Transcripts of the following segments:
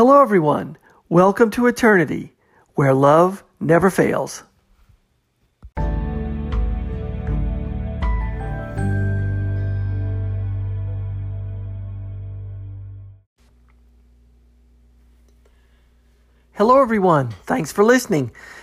Hello, everyone. Welcome to Eternity, where love never fails. Hello, everyone. Thanks for listening.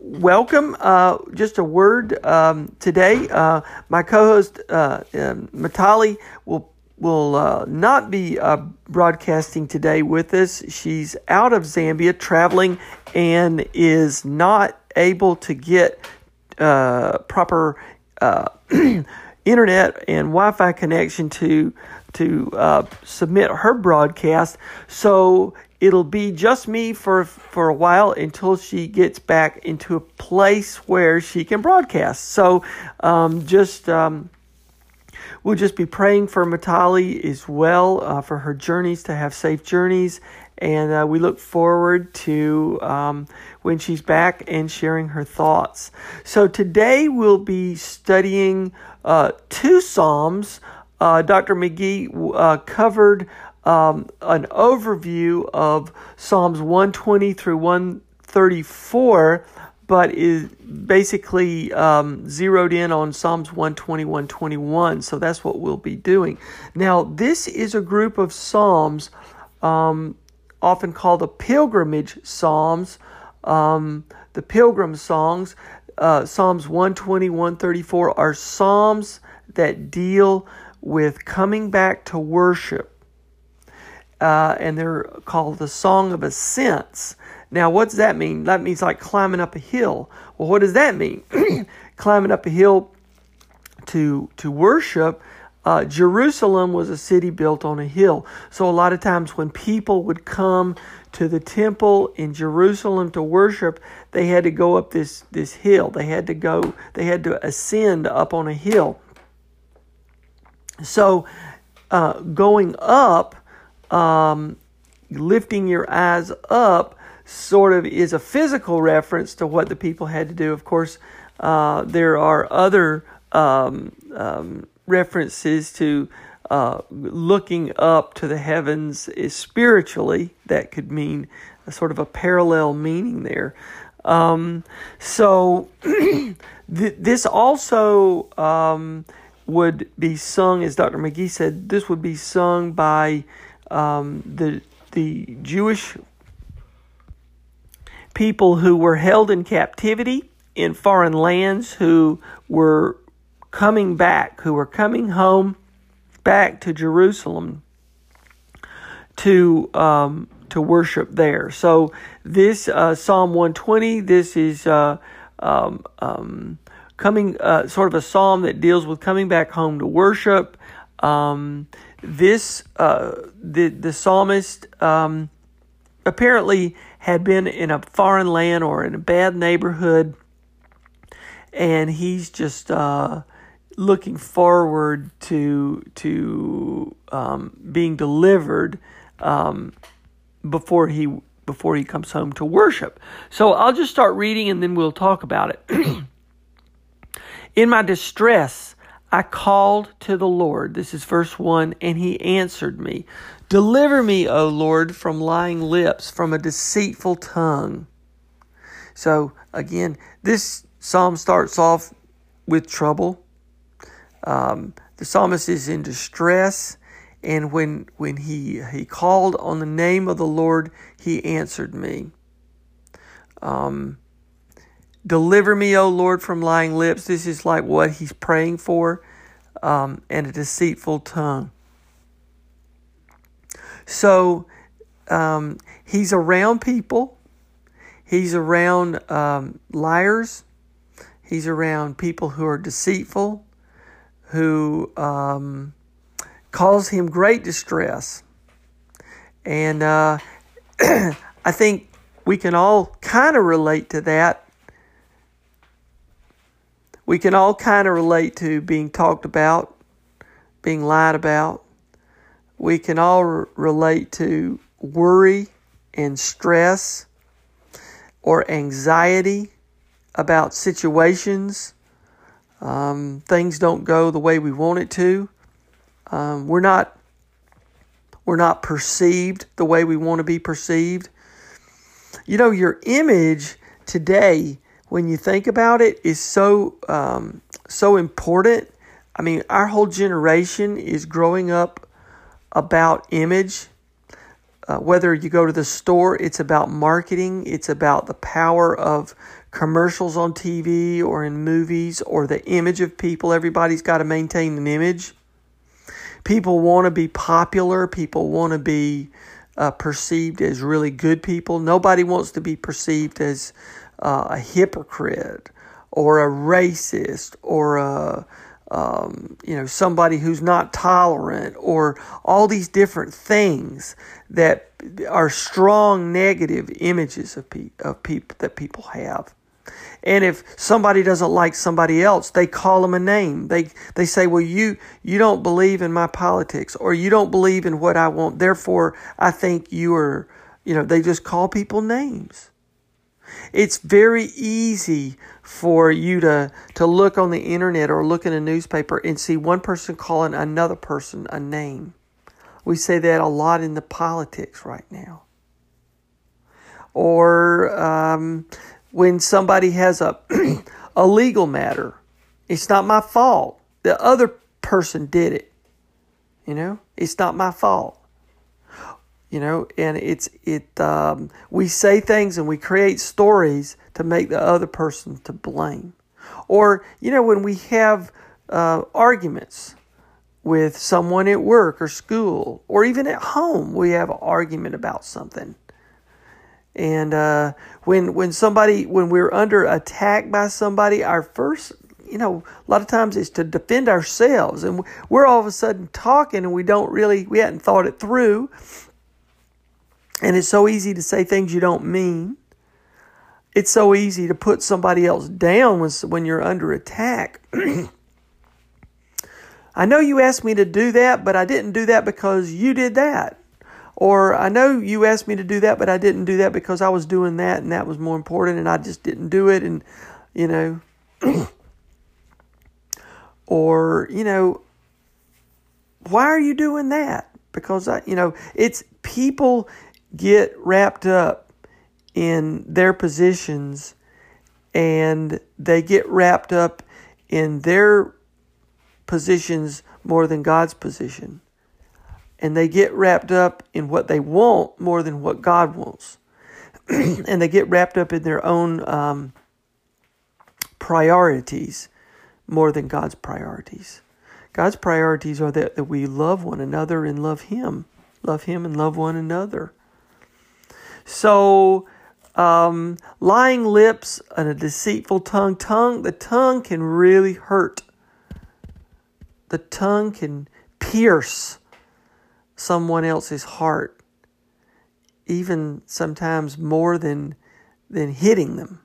welcome. Uh, just a word um, today. Uh, my co-host uh, um, Matali will will uh, not be uh, broadcasting today with us. She's out of Zambia traveling and is not able to get uh, proper internet and Wi-Fi connection to to submit her broadcast. So it'll be just me for for a while until she gets back into a place where she can broadcast. So um, just. Um, We'll just be praying for Matali as well uh, for her journeys to have safe journeys. And uh, we look forward to um, when she's back and sharing her thoughts. So today we'll be studying uh, two Psalms. Uh, Dr. McGee uh, covered um, an overview of Psalms 120 through 134 but is basically um, zeroed in on Psalms 120, 121. So that's what we'll be doing. Now, this is a group of Psalms um, often called the pilgrimage Psalms, um, the pilgrim songs. Uh, Psalms 120, 134 are Psalms that deal with coming back to worship. Uh, and they're called the Song of Ascents. Now, what does that mean? That means like climbing up a hill. Well, what does that mean? climbing up a hill to to worship. Uh, Jerusalem was a city built on a hill. So a lot of times when people would come to the temple in Jerusalem to worship, they had to go up this this hill. They had to go. They had to ascend up on a hill. So uh, going up, um, lifting your eyes up sort of is a physical reference to what the people had to do. Of course, uh, there are other um, um, references to uh, looking up to the heavens is spiritually. That could mean a sort of a parallel meaning there. Um, so th- this also um, would be sung, as Dr. McGee said, this would be sung by um, the the Jewish people who were held in captivity in foreign lands who were coming back, who were coming home back to Jerusalem to um, to worship there. So this uh, Psalm 120, this is uh, um, um, coming uh, sort of a psalm that deals with coming back home to worship. Um, this uh, the the psalmist um, apparently had been in a foreign land or in a bad neighborhood, and he's just uh, looking forward to to um, being delivered um, before he before he comes home to worship. So I'll just start reading, and then we'll talk about it. in my distress. I called to the Lord. This is verse 1 and he answered me. Deliver me, O Lord, from lying lips, from a deceitful tongue. So, again, this psalm starts off with trouble. Um, the psalmist is in distress, and when, when he, he called on the name of the Lord, he answered me. Um, Deliver me, O Lord, from lying lips. This is like what he's praying for, um, and a deceitful tongue. So um, he's around people. He's around um, liars. He's around people who are deceitful, who um, cause him great distress. And uh, I think we can all kind of relate to that. We can all kind of relate to being talked about, being lied about. We can all relate to worry and stress or anxiety about situations. Um, things don't go the way we want it to. Um, we're not we're not perceived the way we want to be perceived. You know, your image today, when you think about it, is so um, so important. I mean, our whole generation is growing up about image. Uh, whether you go to the store, it's about marketing. It's about the power of commercials on TV or in movies or the image of people. Everybody's got to maintain an image. People want to be popular. People want to be uh, perceived as really good people. Nobody wants to be perceived as uh, a hypocrite or a racist or a um, you know somebody who's not tolerant or all these different things that are strong negative images of, pe- of people that people have. And if somebody doesn't like somebody else, they call them a name. They they say, "Well, you you don't believe in my politics, or you don't believe in what I want. Therefore, I think you are." You know, they just call people names. It's very easy for you to to look on the internet or look in a newspaper and see one person calling another person a name. We say that a lot in the politics right now. Or um, when somebody has a a legal matter. It's not my fault. The other person did it. You know, it's not my fault. You know, and it's it. Um, we say things and we create stories to make the other person to blame. Or you know, when we have uh, arguments with someone at work or school or even at home, we have an argument about something and uh, when when somebody when we're under attack by somebody, our first you know a lot of times it's to defend ourselves, and we're all of a sudden talking and we don't really we hadn't thought it through, and it's so easy to say things you don't mean. It's so easy to put somebody else down when when you're under attack. I know you asked me to do that, but I didn't do that because you did that. Or I know you asked me to do that, but I didn't do that because I was doing that and that was more important and I just didn't do it. And, you know, or, you know, why are you doing that? Because I, you know, it's people get wrapped up in their positions and they get wrapped up in their positions more than God's position and they get wrapped up in what they want more than what God wants. and they get wrapped up in their own um, priorities more than God's priorities. God's priorities are that, that we love one another and love Him. Love Him and love one another. So, um, lying lips and a deceitful tongue. Tongue, the tongue can really hurt. The tongue can pierce someone else's heart, even sometimes more than, than hitting them.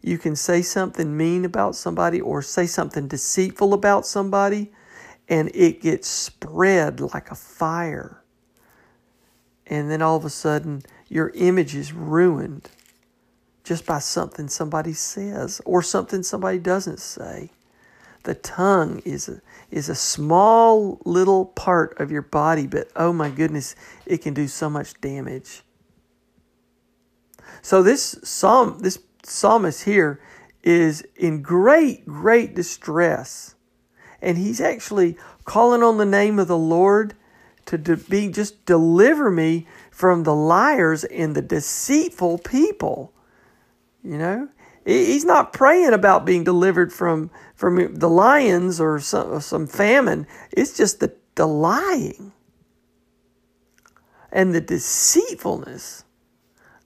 You can say something mean about somebody or say something deceitful about somebody, and it gets spread like a fire. And then all of a sudden, your image is ruined just by something somebody says or something somebody doesn't say. The tongue is a, is a small little part of your body, but oh my goodness, it can do so much damage. So this psalm, this psalmist here is in great, great distress. And he's actually calling on the name of the Lord to be just deliver me from the liars and the deceitful people. You know, he's not praying about being delivered from from the lions or some some famine. It's just the the lying and the deceitfulness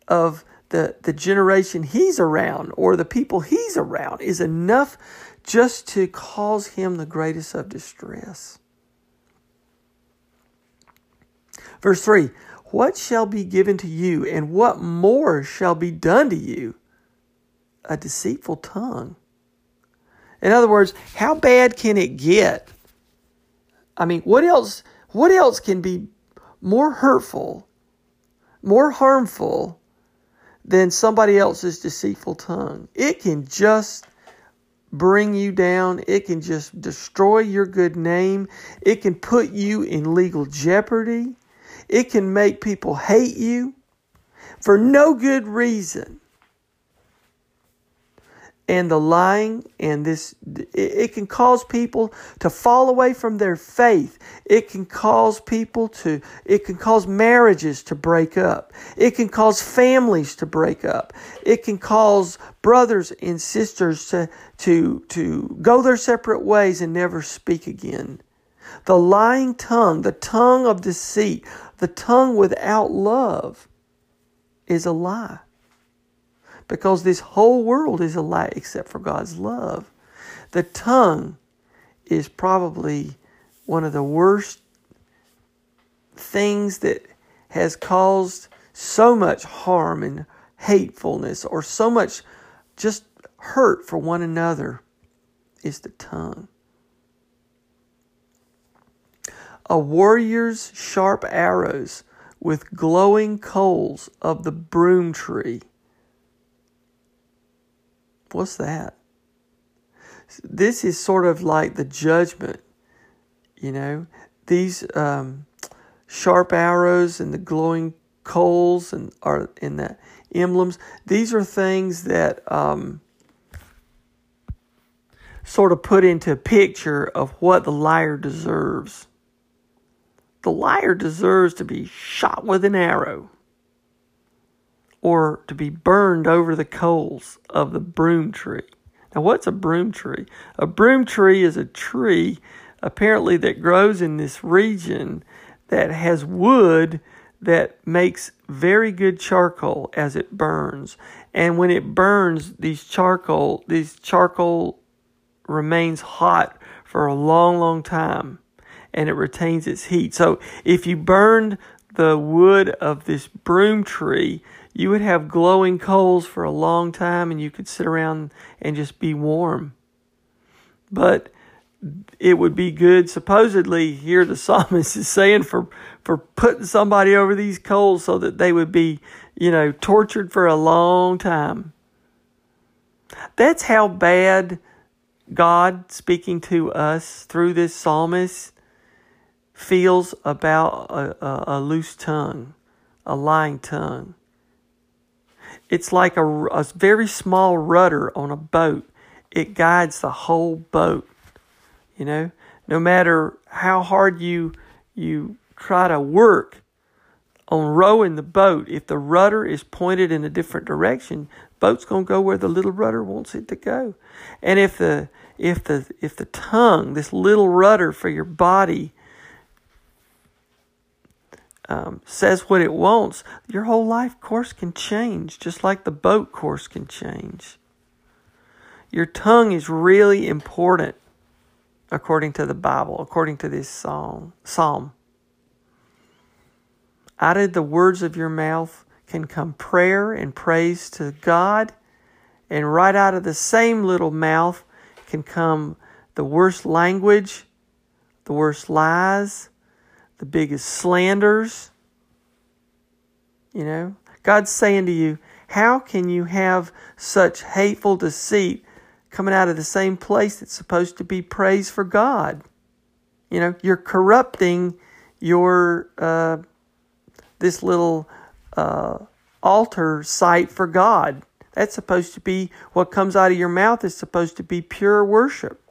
of the the generation he's around or the people he's around is enough just to cause him the greatest of distress. Verse 3 What shall be given to you, and what more shall be done to you? A deceitful tongue. In other words, how bad can it get? I mean, what else what else can be more hurtful, more harmful than somebody else's deceitful tongue? It can just bring you down. It can just destroy your good name. It can put you in legal jeopardy. It can make people hate you for no good reason. And the lying and this, it can cause people to fall away from their faith. It can cause people to, it can cause marriages to break up. It can cause families to break up. It can cause brothers and sisters to, to, to go their separate ways and never speak again. The lying tongue, the tongue of deceit, the tongue without love is a lie. Because this whole world is a lie except for God's love. The tongue is probably one of the worst things that has caused so much harm and hatefulness or so much just hurt for one another is the tongue. A warrior's sharp arrows with glowing coals of the broom tree. What's that? This is sort of like the judgment, you know. These um, sharp arrows and the glowing coals and are in the emblems. These are things that um, sort of put into a picture of what the liar deserves. The liar deserves to be shot with an arrow or to be burned over the coals of the broom tree. Now, what's a broom tree? A broom tree is a tree apparently that grows in this region that has wood that makes very good charcoal as it burns. And when it burns, these charcoal, these charcoal remains hot for a long, long time and it retains its heat. So if you burned the wood of this broom tree, you would have glowing coals for a long time and you could sit around and just be warm. But it would be good, supposedly, here the psalmist is saying, for, for putting somebody over these coals so that they would be, you know, tortured for a long time. That's how bad God speaking to us through this psalmist feels about a, a, a loose tongue, a lying tongue. It's like a, a very small rudder on a boat. It guides the whole boat. You know, no matter how hard you you try to work on rowing the boat, if the rudder is pointed in a different direction, boat's gonna go where the little rudder wants it to go. And if the if the if the tongue, this little rudder for your body, um, says what it wants, your whole life course can change, just like the boat course can change. Your tongue is really important, according to the Bible, according to this song, psalm. Out of the words of your mouth can come prayer and praise to God, and right out of the same little mouth can come the worst language, the worst lies, the biggest slanders. You know, God's saying to you, how can you have such hateful deceit coming out of the same place that's supposed to be praise for God? You know, you're corrupting your uh, this little uh, altar site for God. That's supposed to be what comes out of your mouth is supposed to be pure worship.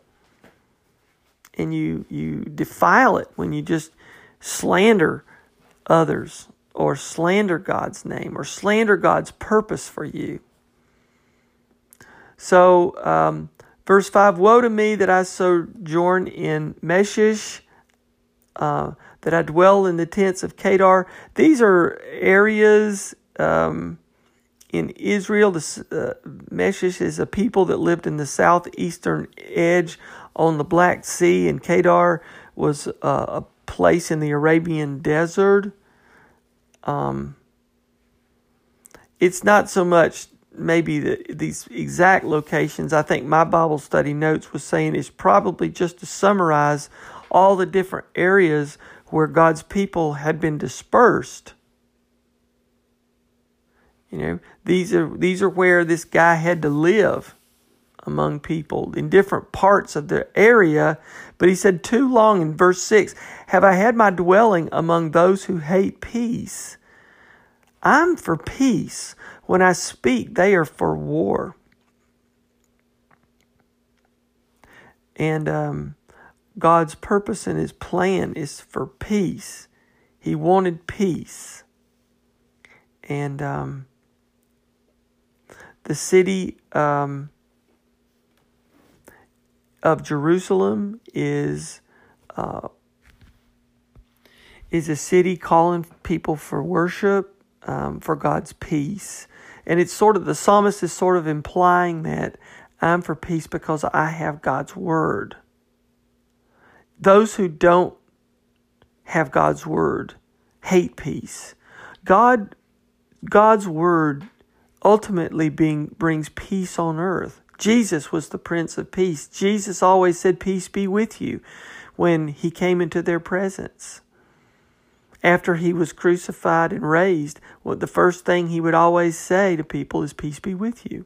And you you defile it when you just slander others or slander God's name or slander God's purpose for you. So, um, verse 5 Woe to me that I sojourn in Meshech, uh, that I dwell in the tents of Kedar. These are areas um, in Israel. The, uh, Meshech is a people that lived in the southeastern edge on the Black Sea, and Kedar was uh, a place in the Arabian desert. Um, it's not so much maybe the, these exact locations. I think my Bible study notes was saying is probably just to summarize all the different areas where God's people had been dispersed. You know, these are these are where this guy had to live among people in different parts of the area. But he said, Too long in verse 6 have I had my dwelling among those who hate peace. I'm for peace. When I speak, they are for war. And um, God's purpose and His plan is for peace. He wanted peace. And um, the city um, of Jerusalem is uh, is a city calling people for worship, um, for God's peace, and it's sort of the psalmist is sort of implying that I'm for peace because I have God's word. Those who don't have God's word hate peace. God God's word ultimately being brings peace on earth. Jesus was the Prince of Peace. Jesus always said, Peace be with you when he came into their presence. After he was crucified and raised, well, the first thing he would always say to people is, Peace be with you.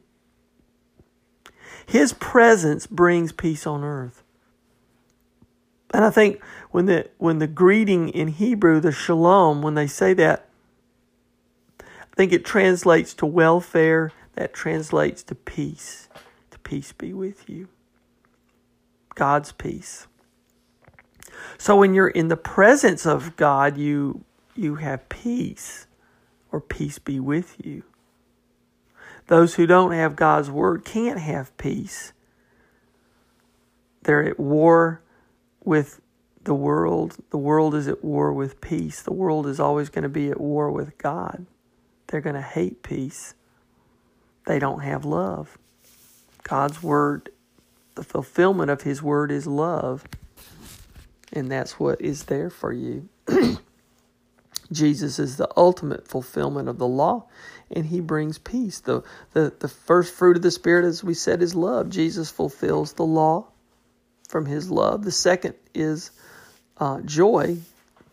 His presence brings peace on earth. And I think when the when the greeting in Hebrew, the shalom, when they say that, I think it translates to welfare, that translates to peace peace be with you. God's peace. So when you're in the presence of God, you you have peace or peace be with you. Those who don't have God's word can't have peace. They're at war with the world. The world is at war with peace. The world is always going to be at war with God. They're going to hate peace. They don't have love. God's word, the fulfillment of his word is love. And that's what is there for you. Jesus is the ultimate fulfillment of the law, and he brings peace. The, the, the first fruit of the Spirit, as we said, is love. Jesus fulfills the law from his love. The second is uh, joy.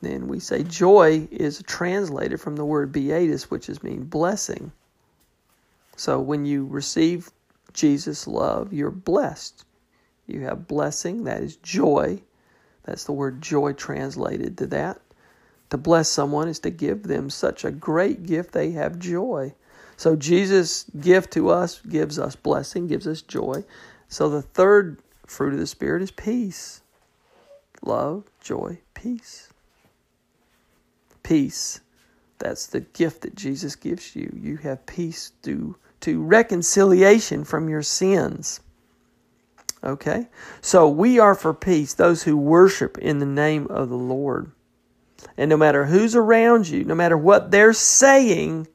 Then we say joy is translated from the word beatus, which is mean blessing. So when you receive Jesus' love, you're blessed. You have blessing, that is joy. That's the word joy translated to that. To bless someone is to give them such a great gift, they have joy. So Jesus' gift to us gives us blessing, gives us joy. So the third fruit of the Spirit is peace love, joy, peace. Peace. That's the gift that Jesus gives you. You have peace through to reconciliation from your sins. Okay? So we are for peace, those who worship in the name of the Lord. And no matter who's around you, no matter what they're saying,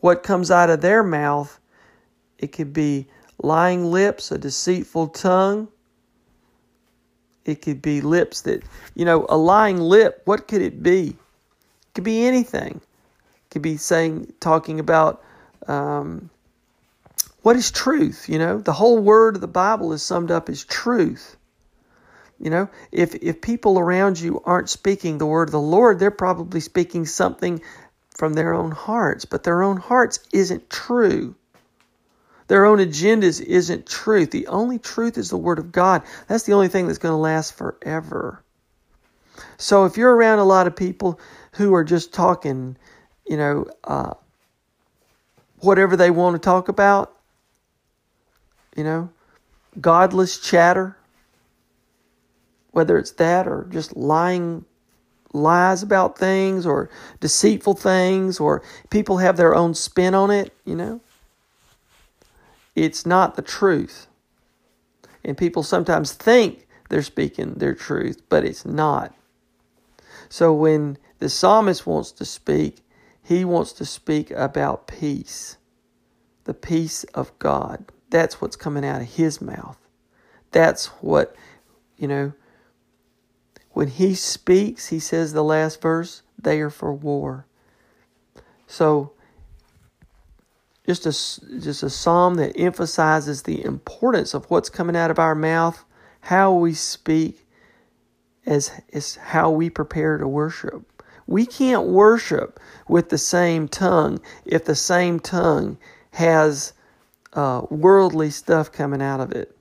what comes out of their mouth, it could be lying lips, a deceitful tongue. It could be lips that, you know, a lying lip, what could it be? It could be anything. It could be saying, talking about um, what is truth? You know, the whole word of the Bible is summed up as truth. You know, if if people around you aren't speaking the word of the Lord, they're probably speaking something from their own hearts, but their own hearts isn't true. Their own agendas isn't truth. The only truth is the word of God. That's the only thing that's going to last forever. So if you're around a lot of people who are just talking, you know, uh, whatever they want to talk about, you know, godless chatter, whether it's that or just lying lies about things or deceitful things or people have their own spin on it, you know. it's not the truth. And people sometimes think they're speaking their truth, but it's not. So when the psalmist wants to speak, he wants to speak about peace, the peace of God. That's what's coming out of his mouth. That's what, you know, when he speaks, he says the last verse, they are for war. So just a, just a psalm that emphasizes the importance of what's coming out of our mouth, how we speak, as, as how we prepare to worship. We can't worship with the same tongue if the same tongue has uh, worldly stuff coming out of it.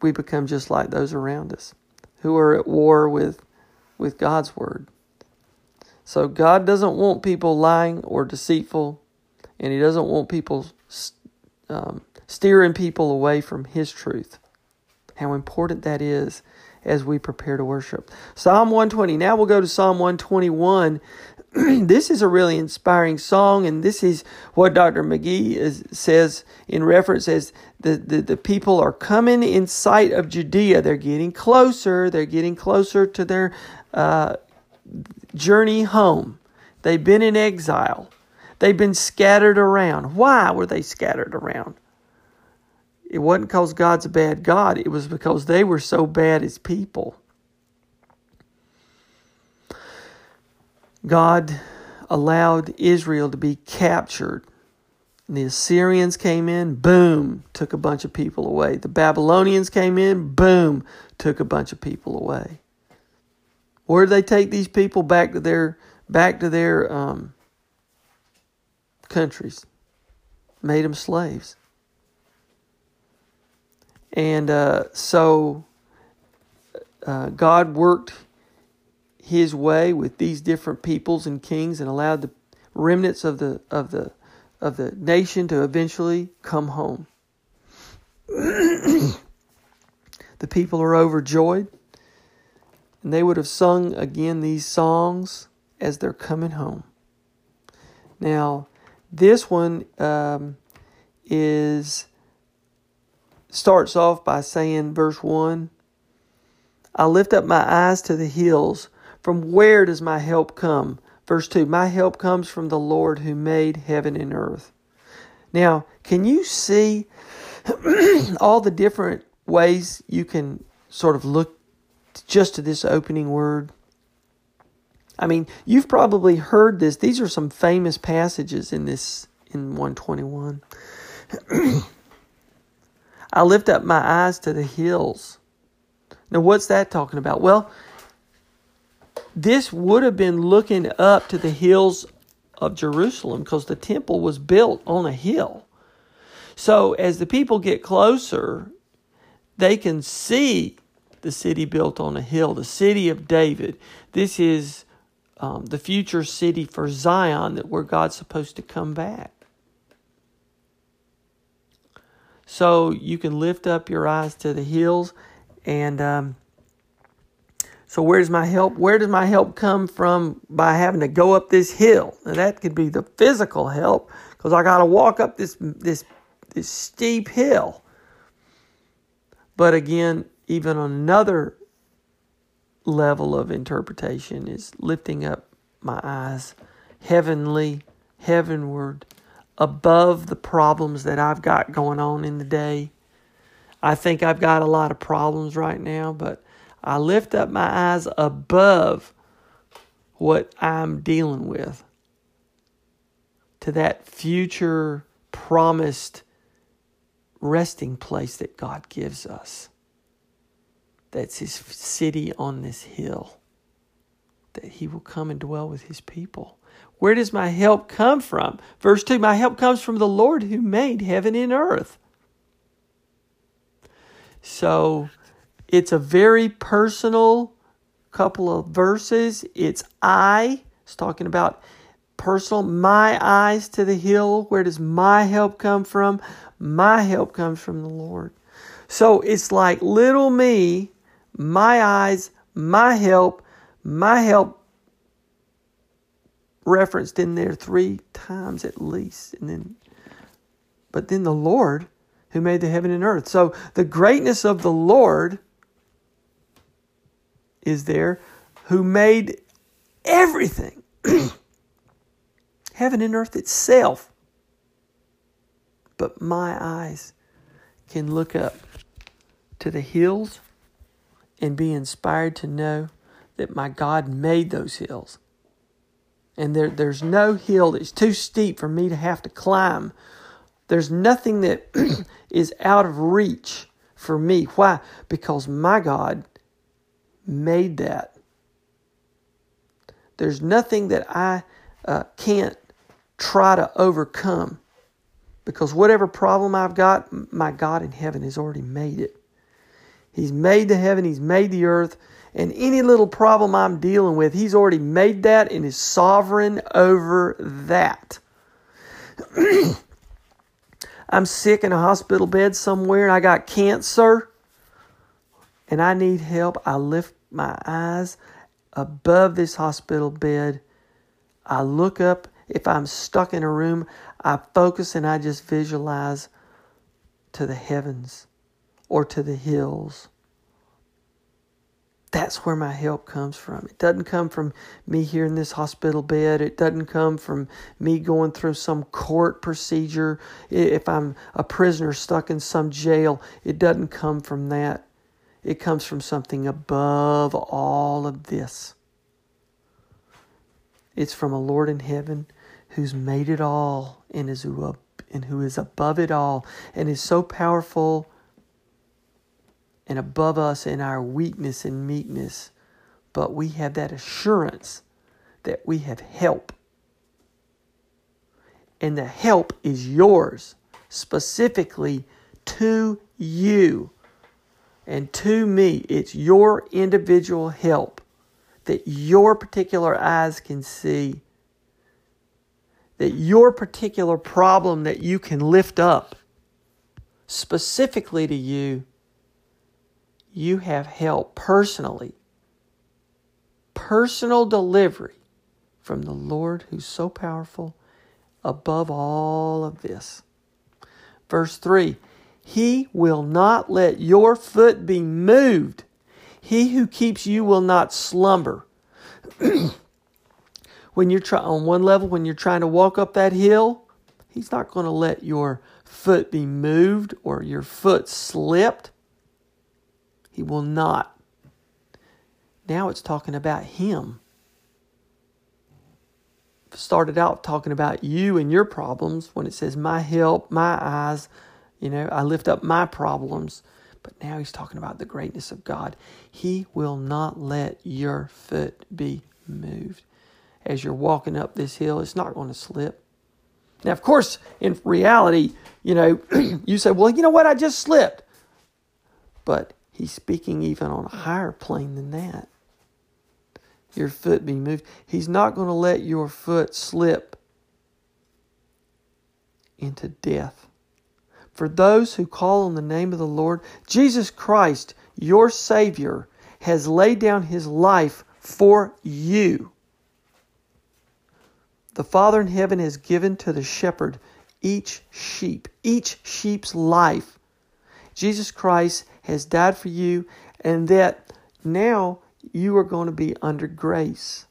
We become just like those around us who are at war with, with God's word. So God doesn't want people lying or deceitful, and He doesn't want people um, steering people away from His truth. How important that is as we prepare to worship. Psalm 120. Now we'll go to Psalm 121. this is a really inspiring song, and this is what Dr. McGee is, says in reference as the, the, the people are coming in sight of Judea. They're getting closer. They're getting closer to their uh, journey home. They've been in exile. They've been scattered around. Why were they scattered around? It wasn't because God's a bad God, it was because they were so bad as people. God allowed Israel to be captured. The Assyrians came in, boom, took a bunch of people away. The Babylonians came in, boom, took a bunch of people away. Where did they take these people back to their back to their um, countries? Made them slaves. And uh, so uh, God worked His way with these different peoples and kings, and allowed the remnants of the of the of the nation to eventually come home. the people are overjoyed. And they would have sung again these songs as they're coming home. Now, this one um, is starts off by saying, verse 1 I lift up my eyes to the hills. From where does my help come? Verse 2 My help comes from the Lord who made heaven and earth. Now, can you see all the different ways you can sort of look just to this opening word? I mean, you've probably heard this. These are some famous passages in this in 121. I lift up my eyes to the hills. Now, what's that talking about? Well, this would have been looking up to the hills of Jerusalem because the temple was built on a hill. So, as the people get closer, they can see the city built on a hill, the city of David. This is um, the future city for Zion, that where God's supposed to come back. So you can lift up your eyes to the hills, and um, so where does my help? Where does my help come from by having to go up this hill? Now that could be the physical help because I got to walk up this this this steep hill. But again, even another level of interpretation is lifting up my eyes heavenly, heavenward, above the problems that I've got going on in the day. I think I've got a lot of problems right now, but I lift up my eyes above what I'm dealing with to that future promised resting place that God gives us that's his city on this hill, that he will come and dwell with his people. Where does my help come from? Verse 2 My help comes from the Lord who made heaven and earth. So it's a very personal couple of verses. It's I, it's talking about personal, my eyes to the hill. Where does my help come from? My help comes from the Lord. So it's like little me my eyes, my help, my help referenced in there three times at least. And then but then the Lord who made the heaven and earth. So the greatness of the Lord is there who made everything. heaven and earth itself. But my eyes can look up to the hills and be inspired to know that my God made those hills. And there, there's no hill that's too steep for me to have to climb. There's nothing that is out of reach for me. Why? Because my God made that. There's nothing that I uh, can't try to overcome. Because whatever problem I've got, my God in heaven has already made it. He's made the heaven, He's made the earth, and any little problem I'm dealing with, He's already made that and is sovereign over that. I'm sick in a hospital bed somewhere and I got cancer and I need help. I lift my eyes above this hospital bed. I look up. If I'm stuck in a room, I focus and I just visualize to the heavens or to the hills. That's where my help comes from. It doesn't come from me here in this hospital bed. It doesn't come from me going through some court procedure. If I'm a prisoner stuck in some jail, it doesn't come from that. It comes from something above all of this. It's from a Lord in heaven who's made it all and is who, and who is above it all and is so powerful and above us in our weakness and meekness, but we have that assurance that we have help. And the help is yours, specifically to you and to me. It's your individual help that your particular eyes can see, that your particular problem that you can lift up specifically to you you have help personally, personal delivery from the Lord who's so powerful above all of this. Verse 3 He will not let your foot be moved. He who keeps you will not slumber. when you're trying on one level, when you're trying to walk up that hill, He's not going to let your foot be moved or your foot slipped. He will not. Now it's talking about Him. Started out talking about you and your problems when it says, My help, my eyes, you know, I lift up my problems. But now he's talking about the greatness of God. He will not let your foot be moved. As you're walking up this hill, it's not going to slip. Now, of course, in reality, you know, you say, well, you know what? I just slipped. But He's speaking even on a higher plane than that. Your foot be moved. He's not going to let your foot slip into death. For those who call on the name of the Lord, Jesus Christ, your Savior, has laid down his life for you. The Father in heaven has given to the shepherd each sheep, each sheep's life. Jesus Christ has died for you, and that now you are going to be under grace.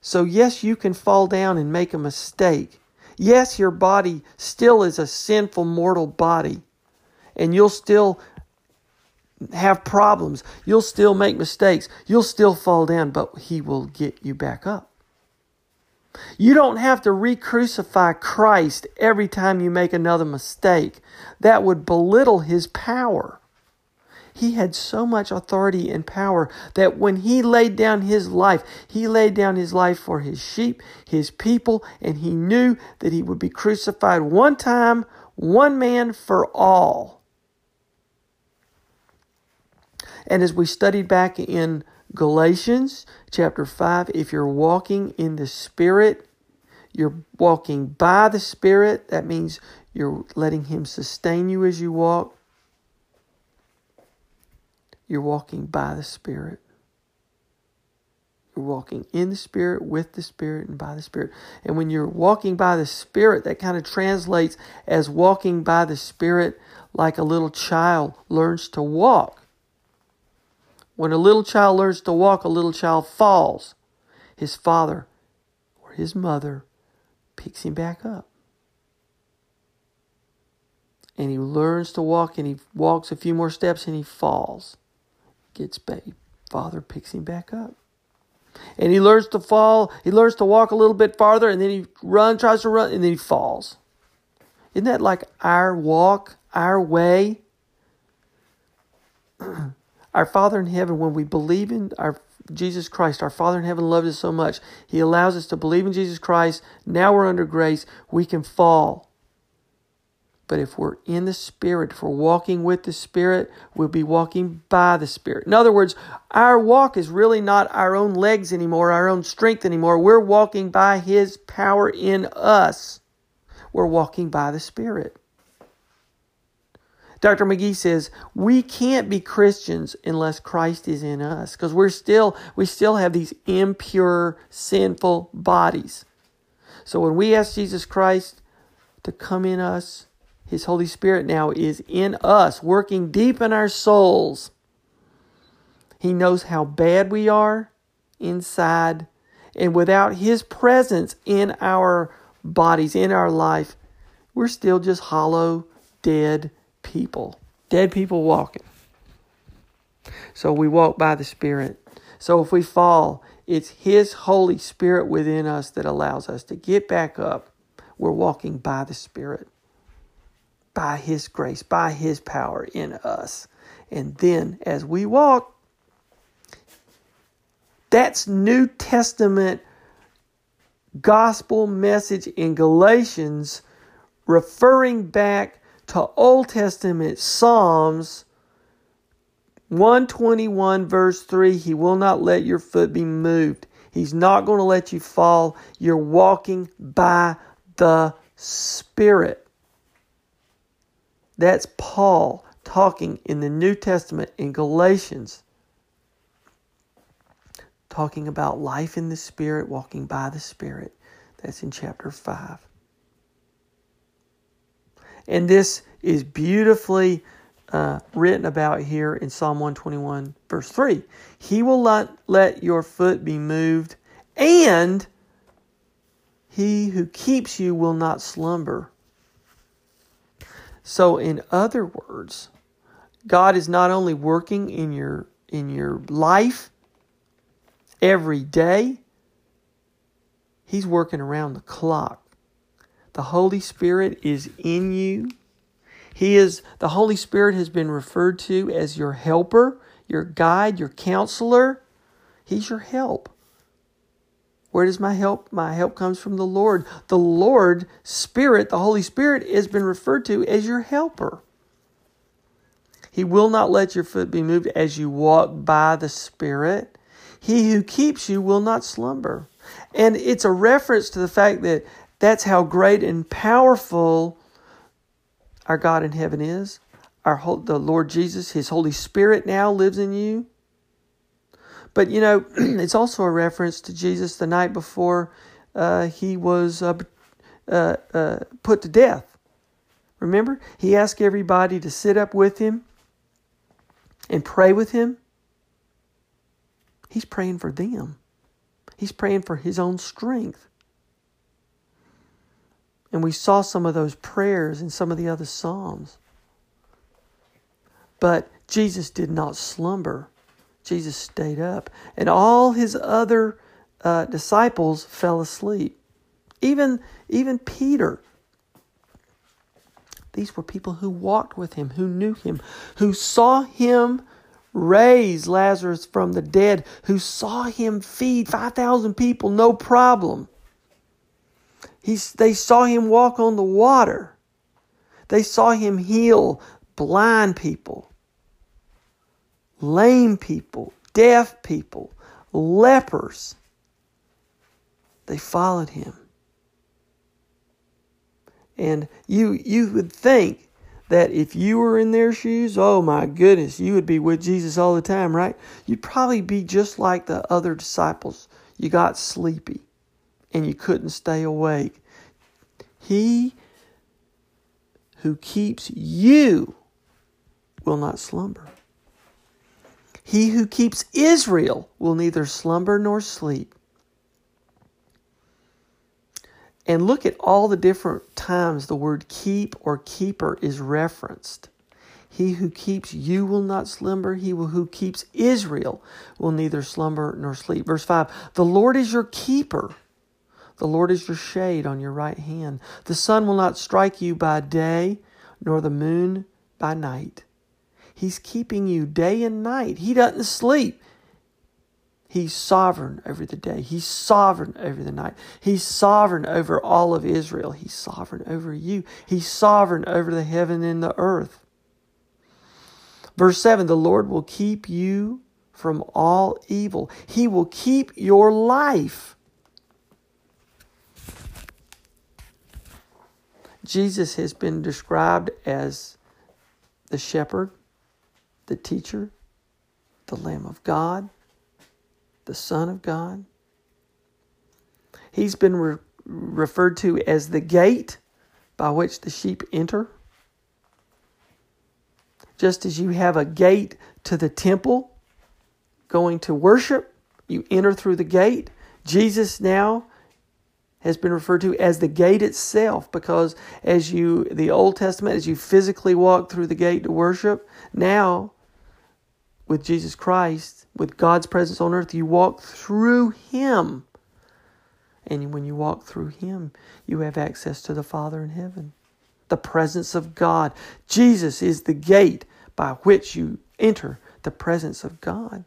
So, yes, you can fall down and make a mistake. Yes, your body still is a sinful, mortal body, and you'll still have problems. You'll still make mistakes. You'll still fall down, but He will get you back up. You don't have to re crucify Christ every time you make another mistake. That would belittle his power. He had so much authority and power that when he laid down his life, he laid down his life for his sheep, his people, and he knew that he would be crucified one time, one man for all. And as we studied back in Galatians chapter 5 if you're walking in the Spirit, you're walking by the Spirit. That means you're letting Him sustain you as you walk. You're walking by the Spirit. You're walking in the Spirit, with the Spirit, and by the Spirit. And when you're walking by the Spirit, that kind of translates as walking by the Spirit like a little child learns to walk. When a little child learns to walk, a little child falls. His father or his mother picks him back up. And he learns to walk and he walks a few more steps and he falls. Gets back. Father picks him back up. And he learns to fall, he learns to walk a little bit farther, and then he runs, tries to run, and then he falls. Isn't that like our walk, our way? our Father in heaven, when we believe in our Jesus Christ, our Father in heaven loves us so much. He allows us to believe in Jesus Christ. Now we're under grace. We can fall. But if we're in the Spirit, if we're walking with the Spirit, we'll be walking by the Spirit. In other words, our walk is really not our own legs anymore, our own strength anymore. We're walking by His power in us. We're walking by the Spirit. Dr. McGee says we can't be Christians unless Christ is in us because we're still we still have these impure sinful bodies. So when we ask Jesus Christ to come in us, his Holy Spirit now is in us, working deep in our souls. He knows how bad we are inside. And without His presence in our bodies, in our life, we're still just hollow, dead people. Dead people walking. So we walk by the Spirit. So if we fall, it's His Holy Spirit within us that allows us to get back up. We're walking by the Spirit by His grace, by His power in us. And then as we walk, that's New Testament gospel message in Galatians referring back to Old Testament Psalms 121 verse 3 he will not let your foot be moved he's not going to let you fall you're walking by the spirit that's Paul talking in the New Testament in Galatians, talking about life in the Spirit, walking by the Spirit. That's in chapter 5. And this is beautifully uh, written about here in Psalm 121, verse 3. He will not let your foot be moved, and he who keeps you will not slumber. So in other words, God is not only working in your in your life every day, he's working around the clock. The Holy Spirit is in you. He is the Holy Spirit has been referred to as your helper, your guide, your counselor. He's your help. Where does my help? My help comes from the Lord. The Lord Spirit, the Holy Spirit, has been referred to as your helper. He will not let your foot be moved as you walk by the Spirit. He who keeps you will not slumber. And it's a reference to the fact that that's how great and powerful our God in heaven is. Our the Lord Jesus, His Holy Spirit now lives in you. But you know, it's also a reference to Jesus the night before uh, he was uh, uh, uh, put to death. Remember, he asked everybody to sit up with him and pray with him. He's praying for them. He's praying for his own strength. And we saw some of those prayers in some of the other Psalms. But Jesus did not slumber. Jesus stayed up, and all his other uh, disciples fell asleep. Even, even Peter. These were people who walked with him, who knew him, who saw him raise Lazarus from the dead, who saw him feed 5,000 people, no problem. He's, they saw him walk on the water. They saw him heal blind people lame people, deaf people, lepers. They followed him. And you, you would think that if you were in their shoes, oh my goodness, you would be with Jesus all the time, right? You'd probably be just like the other disciples. You got sleepy and you couldn't stay awake. He who keeps you will not slumber. He who keeps Israel will neither slumber nor sleep. And look at all the different times the word keep or keeper is referenced. He who keeps you will not slumber. He who keeps Israel will neither slumber nor sleep. Verse 5 The Lord is your keeper. The Lord is your shade on your right hand. The sun will not strike you by day, nor the moon by night. He's keeping you day and night. He doesn't sleep. He's sovereign over the day. He's sovereign over the night. He's sovereign over all of Israel. He's sovereign over you. He's sovereign over the heaven and the earth. Verse 7 The Lord will keep you from all evil, He will keep your life. Jesus has been described as the shepherd, the teacher, the Lamb of God the Son of God. He's been re- referred to as the gate by which the sheep enter. Just as you have a gate to the temple going to worship, you enter through the gate. Jesus now has been referred to as the gate itself because as you the Old Testament as you physically walk through the gate to worship, now with Jesus Christ, with God's presence on earth, you walk through Him. And when you walk through Him, you have access to the Father in heaven. The presence of God. Jesus is the gate by which you enter the presence of God.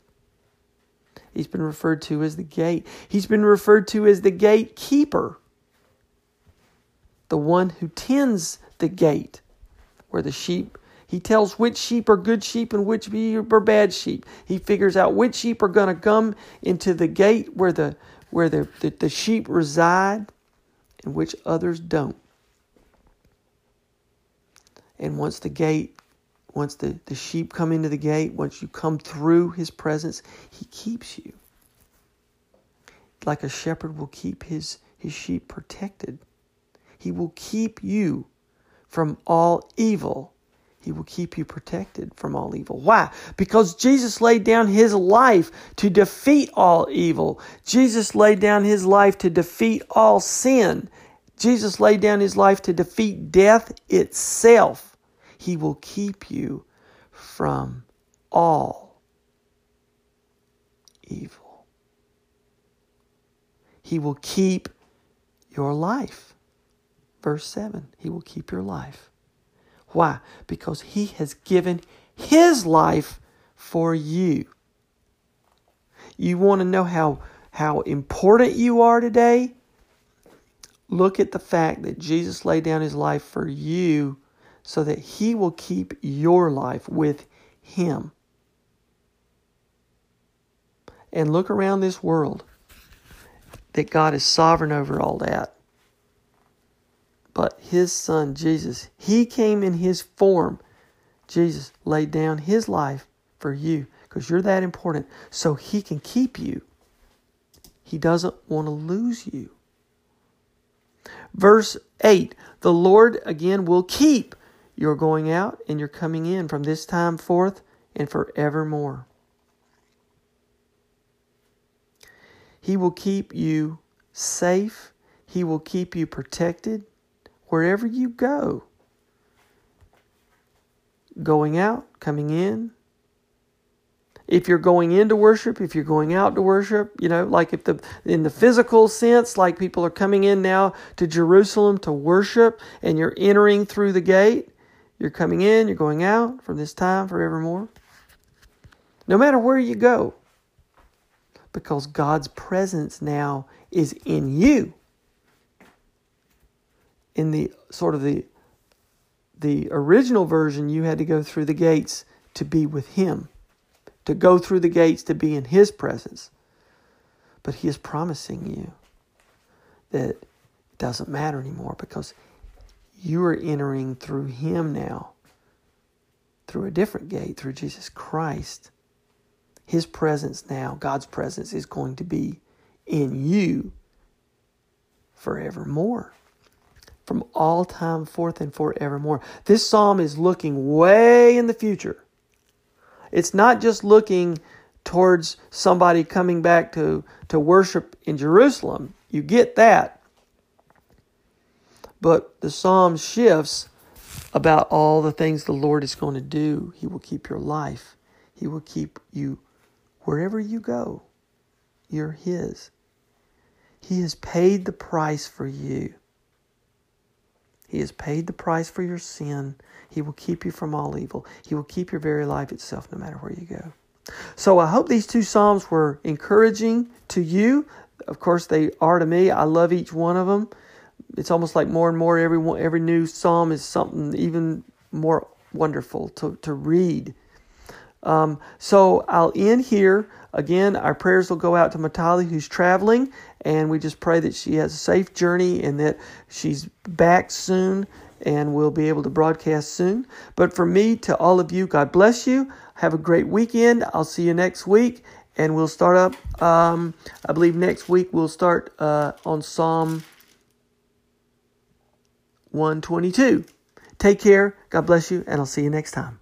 He's been referred to as the gate. He's been referred to as the gatekeeper, the one who tends the gate where the sheep he tells which sheep are good sheep and which are bad sheep. He figures out which sheep are going to come into the gate where the where the, the, the sheep reside and which others don't. And once the gate, once the, the sheep come into the gate, once you come through his presence, he keeps you. Like a shepherd will keep his, his sheep protected. He will keep you from all evil he will keep you protected from all evil. Why? Because Jesus laid down his life to defeat all evil. Jesus laid down his life to defeat all sin. Jesus laid down his life to defeat death itself. He will keep you from all evil. He will keep your life. Verse 7 He will keep your life. Why? Because He has given His life for you. You want to know how, how important you are today? Look at the fact that Jesus laid down His life for you so that He will keep your life with Him. And look around this world that God is sovereign over all that but his son Jesus. He came in his form. Jesus laid down his life for you because you're that important so he can keep you. He doesn't want to lose you. Verse 8 The Lord again will keep your going out and your coming in from this time forth and forevermore. He will keep you safe. He will keep you protected wherever you go. Going out, coming in. If you're going into worship, if you're going out to worship, you know, like if the in the physical sense, like people are coming in now to Jerusalem to worship and you're entering through the gate, you're coming in, you're going out from this time forevermore. No matter where you go, because God's presence now is in you. In the sort of the the original version you had to go through the gates to be with him. To go through the gates to be in his presence. But he is promising you that it doesn't matter anymore because you are entering through him now through a different gate, through Jesus Christ. His presence now, God's presence, is going to be in you forevermore. From all time forth and forevermore. This psalm is looking way in the future. It's not just looking towards somebody coming back to, to worship in Jerusalem. You get that. But the psalm shifts about all the things the Lord is going to do. He will keep your life, He will keep you wherever you go. You're His. He has paid the price for you. He has paid the price for your sin. He will keep you from all evil. He will keep your very life itself no matter where you go. So I hope these two Psalms were encouraging to you. Of course, they are to me. I love each one of them. It's almost like more and more every every new Psalm is something even more wonderful to, to read. Um, so I'll end here. Again, our prayers will go out to Matali, who's traveling, and we just pray that she has a safe journey and that she's back soon and we'll be able to broadcast soon. But for me, to all of you, God bless you. Have a great weekend. I'll see you next week, and we'll start up. Um, I believe next week we'll start uh, on Psalm 122. Take care. God bless you, and I'll see you next time.